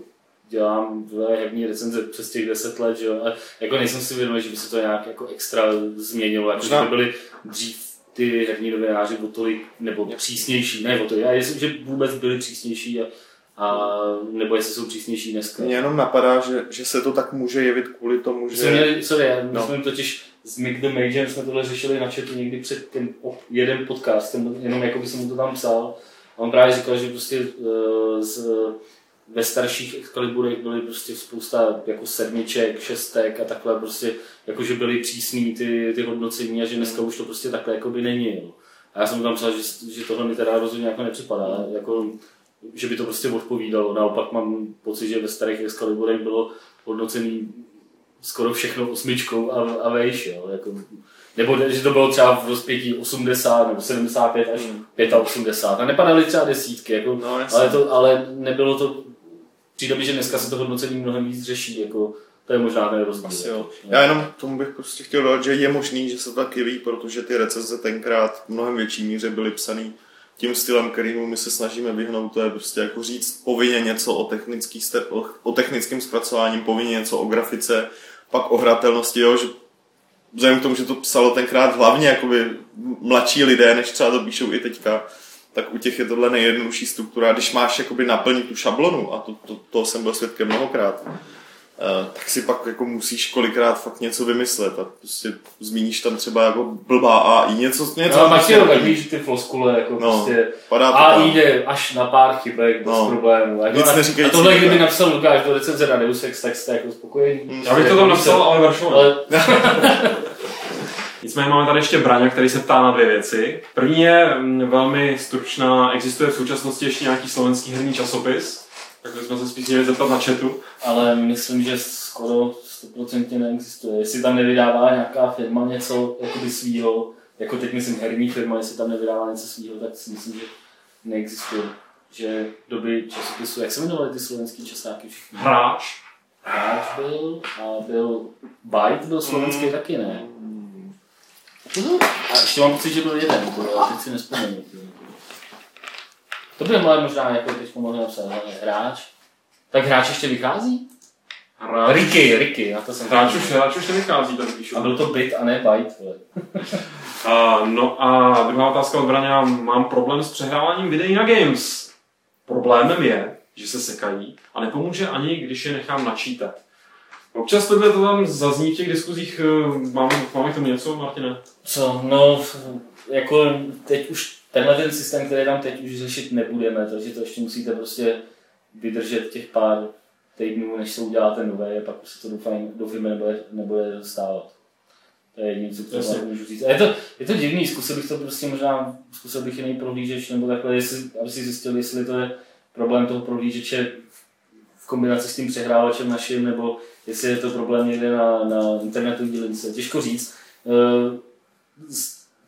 dělám herní recenze přes těch deset let, že jo, a jako nejsem si vědomý, že by se to nějak jako extra změnilo, jako že by byly dřív ty herní novináři o tolik, nebo přísnější, ne o to, já myslím, že vůbec byli přísnější a a, nebo jestli jsou přísnější dneska. Mně jenom napadá, že, že se to tak může jevit kvůli tomu, že... Jsme měli, sorry, no. jsme totiž s Mick the Major jsme tohle řešili na chatu někdy před ten jeden podcast, ten, jenom jako by jsem mu to tam psal. A on právě říkal, že prostě uh, z, ve starších Excaliburech byly prostě spousta jako sedmiček, šestek a takhle prostě, jakože byly přísný ty, ty hodnocení a že dneska už to prostě takhle jako by není. Jo. A já jsem mu tam psal, že, že tohle mi teda rozhodně jako nepřipadá. Jako, že by to prostě odpovídalo. Naopak mám pocit, že ve starých Excaliburech bylo hodnocený skoro všechno osmičkou a, a vejš, jo. Jako, nebo že to bylo třeba v rozpětí 80 nebo 75 až hmm. 85. A nepadaly třeba desítky, jako, no, ale, to, ale nebylo to, přijde mi, že dneska se to hodnocení mnohem víc řeší, jako, to je možná ten rozdíl. Asi jo. Já jenom tomu bych prostě chtěl dodat, že je možný, že se to taky ví, protože ty recenze tenkrát v mnohem větší míře byly psaný tím stylem, kterým my se snažíme vyhnout, to je prostě jako říct povinně něco o, technický, o, technickém zpracování, povinně něco o grafice, pak o hratelnosti, jo, že vzhledem k tomu, že to psalo tenkrát hlavně jakoby mladší lidé, než třeba to píšou i teďka, tak u těch je tohle nejjednodušší struktura. Když máš jakoby naplnit tu šablonu, a to, to, to jsem byl svědkem mnohokrát, tak si pak jako musíš kolikrát fakt něco vymyslet a prostě zmíníš tam třeba jako blbá AI, něco, něco. No, máš prostě, tak víš ty floskule, jako no, prostě padá to AI jde až na pár chybek, bez no, problémů. Jako nic a, a tohle, kdyby napsal Lukáš do recenze na Deus Ex, tak jste jako spokojený. Hmm. Já bych to tam napsal, ale veršoval. Ale... Nicméně máme tady ještě Braňa, který se ptá na dvě věci. První je mm, velmi stručná, existuje v současnosti ještě nějaký slovenský herní časopis, tak jsme se spíš měli zeptat na chatu. Ale myslím, že skoro 100% neexistuje. Jestli tam nevydává nějaká firma něco jakoby svýho, jako teď myslím herní firma, jestli tam nevydává něco svýho, tak si myslím, že neexistuje. Že doby časopisu, jak se jmenovaly ty slovenský časáky všichni? Hráč. Hráč byl a byl Byte byl slovenský mm. taky, ne? A ještě mám pocit, že byl jeden, ale teď si nespomenu. To by mohla možná jako teď mohli napsat, hráč. Tak hráč ještě vychází? Hráč. Ricky, Ricky, na to jsem hráč už, hráč už nevychází, to píšu. A byl to bit a ne byte. uh, no a druhá otázka od Braňa. Mám problém s přehráváním videí na games. Problémem je, že se sekají a nepomůže ani, když je nechám načítat. Občas tohle to tam zazní v těch diskuzích. Máme, máme k tomu něco, Martine? Co? No, jako teď už tenhle ten systém, který tam teď už řešit nebudeme, takže to ještě musíte prostě vydržet těch pár týdnů, než se uděláte nové, pak se to doufám, doufujeme nebude, nebude stávat. To je jediné, co to můžu říct. A je to, je to divný, zkusil bych to prostě možná, zkusil bych jiný prohlížeč, nebo takhle, jestli, aby si zjistil, jestli to je problém toho prohlížeče v kombinaci s tím přehrávačem naším, nebo jestli je to problém někde na, na internetu dílnice. Těžko říct. Uh,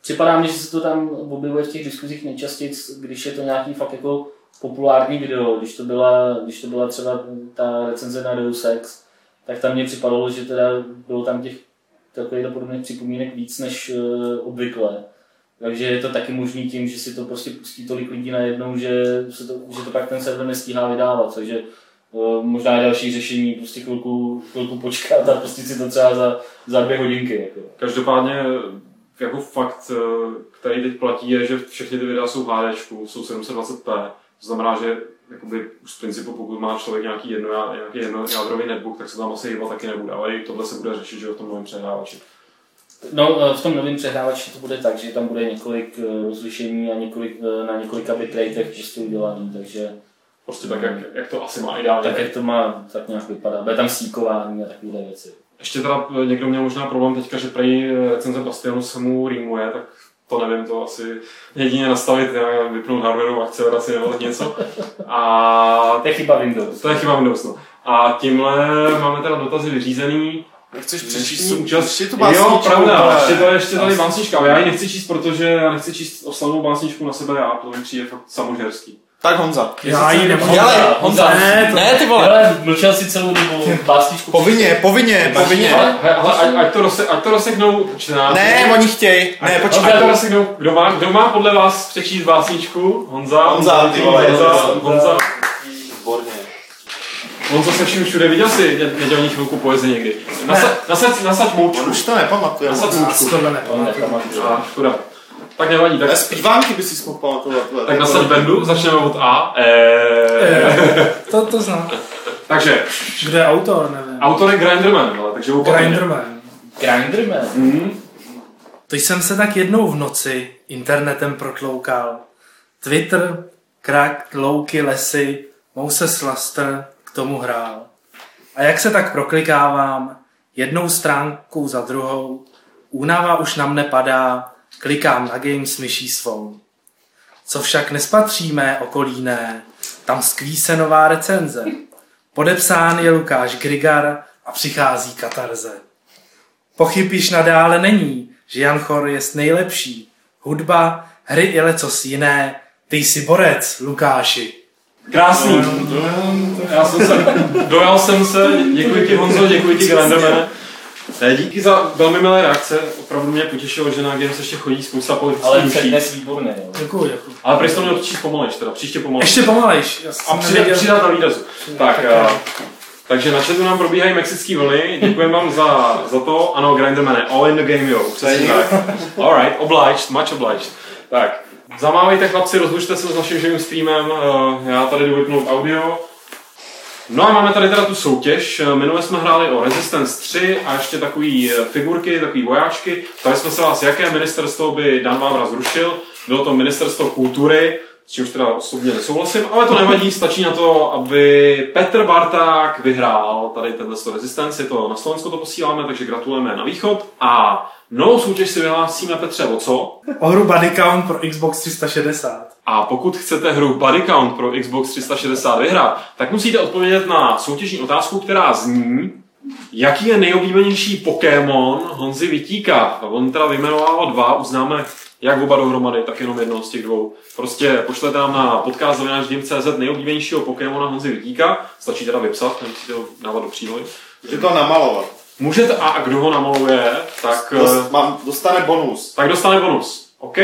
připadá mi, že se to tam objevuje v těch diskuzích nejčastěji, když je to nějaký fakt jako populární video, když to byla, když to byla třeba ta recenze na Deus Ex, tak tam mě připadalo, že teda bylo tam těch takových podobných připomínek víc než uh, obvykle. Takže je to taky možný tím, že si to prostě pustí tolik lidí najednou, že, se to, že to pak ten server nestíhá vydávat. Takže uh, možná další řešení prostě chvilku, chvilku počkat a pustit si to třeba za, za dvě hodinky. Jako. Každopádně jako fakt, eh, který teď platí, je, že všechny ty videa jsou HD, jsou 720p. To znamená, že jakoby z principu, pokud má člověk nějaký, jedno, nějaký jednojádrový netbook, tak se tam asi hýbat taky nebude, ale i tohle se bude řešit, že v tom novém přehrávači. No, eh, v tom novém přehrávači to bude tak, že tam bude několik eh, rozlišení a několik, na několika bitratech prostě udělaný, takže Prostě tak, jak, jak to asi má ideálně. Tak, jak to má, tak nějak vypadá. Bude tam síkování a takovéhle věci. Ještě teda někdo měl možná problém teďka, že prej recenze Bastionu se mu rýmuje, tak to nevím, to asi jedině nastavit, vypnout hardwareovou akceleraci nebo něco. A to je chyba Windows. To je chyba Windows, no. A tímhle máme teda dotazy vyřízený. Nechceš přečíst účast? Ještě to Jo, pravda, ještě tady, ještě tady básnička, ale já ji nechci číst, protože já nechci číst oslavnou básničku na sebe já, to mi přijde fakt samožerský. Tak Honza. Já ji nemám. Hele, Honza. Ne, to... ne ty vole. Hele, mlčel si celou dobu básničku. Povinně, povinně, povinně. Hele, ať, ať, to rose, ať to rozseknou čtenáři. Ne, oni chtějí. Ne, počkej. Ať to rozseknou. Kdo má, kdo má podle vás přečíst básničku? Honza. Honza, ty vole. Honza. Honza. Výborně. On zase vším všude viděl si nedělní chvilku poezy někdy. Nasaď, nasaď, nasaď mučku. On už to nepamatuje. Nasaď mučku. tohle nepamatuje. Škoda. Tak nevadí. Tak... Zpívánky by si mohl pamatovat. Tak nasaď bendu, začneme od A. Eee. To, to znám. takže. Kdo je autor, nevím. Autor je Grinderman, ale takže Grinderman. Grinderman? Mm. To jsem se tak jednou v noci internetem protloukal. Twitter, krak, louky, lesy, Mouses Laster k tomu hrál. A jak se tak proklikávám, jednou stránkou za druhou, únava už na mne padá, Klikám na Games myší svou. Co však nespatří mé okolí ne, tam skví se nová recenze. Podepsán je Lukáš Grigar a přichází katarze. Pochyb již nadále není, že Jan Chor je nejlepší. Hudba, hry i lecos jiné, ty jsi borec, Lukáši. Krásný. Jsem se, dojal jsem se, děkuji ti Honzo, děkuji ti Grandemane. Díky za velmi milé reakce, opravdu mě potěšilo, že na Games ještě chodí spousta politických Ale přednes výborný. Děkuji, děkuji. Ale prý to měl přijít pomalejš, teda příště pomalejš. Ještě pomalejš. A přidat, přidat na výrazu. Tak, tak a, takže na chatu nám probíhají mexický vlny, děkujeme vám za, za to. Ano, Grinderman all in the game, jo. Přesně tak. Alright, obliged, much obliged. Tak, zamávejte chlapci, rozlučte se s naším živým streamem, já tady jdu vypnout audio. No a máme tady teda tu soutěž. Minule jsme hráli o Resistance 3 a ještě takové eh, figurky, takové vojáčky. Tady jsme se vás, jaké ministerstvo by Dan Vávra zrušil. Bylo to ministerstvo kultury, s čímž teda osobně nesouhlasím, ale to nevadí, stačí na to, aby Petr Barták vyhrál tady tenhle Resistance, je to na Slovensko to posíláme, takže gratulujeme na východ. A novou soutěž si vyhlásíme Petře o co? O hru Body Count pro Xbox 360. A pokud chcete hru Body Count pro Xbox 360 vyhrát, tak musíte odpovědět na soutěžní otázku, která zní, jaký je nejoblíbenější Pokémon Honzi Vitíka. On teda vyjmenoval dva, uznáme jak oba dohromady, tak jenom jedno z těch dvou. Prostě pošlete nám na podcast CZ nejoblíbenějšího Pokémona Honzi Vitíka, stačí teda vypsat, nemusíte ho dávat do přílohy. Můžete to namalovat. Můžete, a kdo ho namaluje, tak... Dost, eh, mám, dostane bonus. Tak dostane bonus. OK.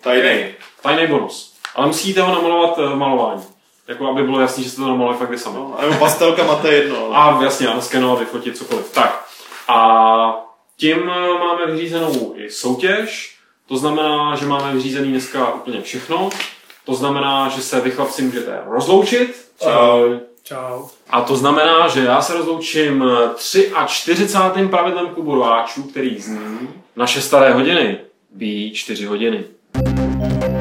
Tajný. Okay. Tajný bonus. Ale musíte ho namalovat uh, malování. Jako aby bylo jasné, že jste to namalili fakt vy sami. No, a nebo pastelka máte jedno. Ale... A jasně, a skenovat, vyfotit, cokoliv. Tak. A tím eh, máme vyřízenou i soutěž. To znamená, že máme vyřízený dneska úplně všechno. To znamená, že se vy chlapci můžete rozloučit. Čau. Čau. A to znamená, že já se rozloučím 43. Eh, pravidlem klubu rváčů, který zní naše staré hodiny. Bí 4 hodiny. thank you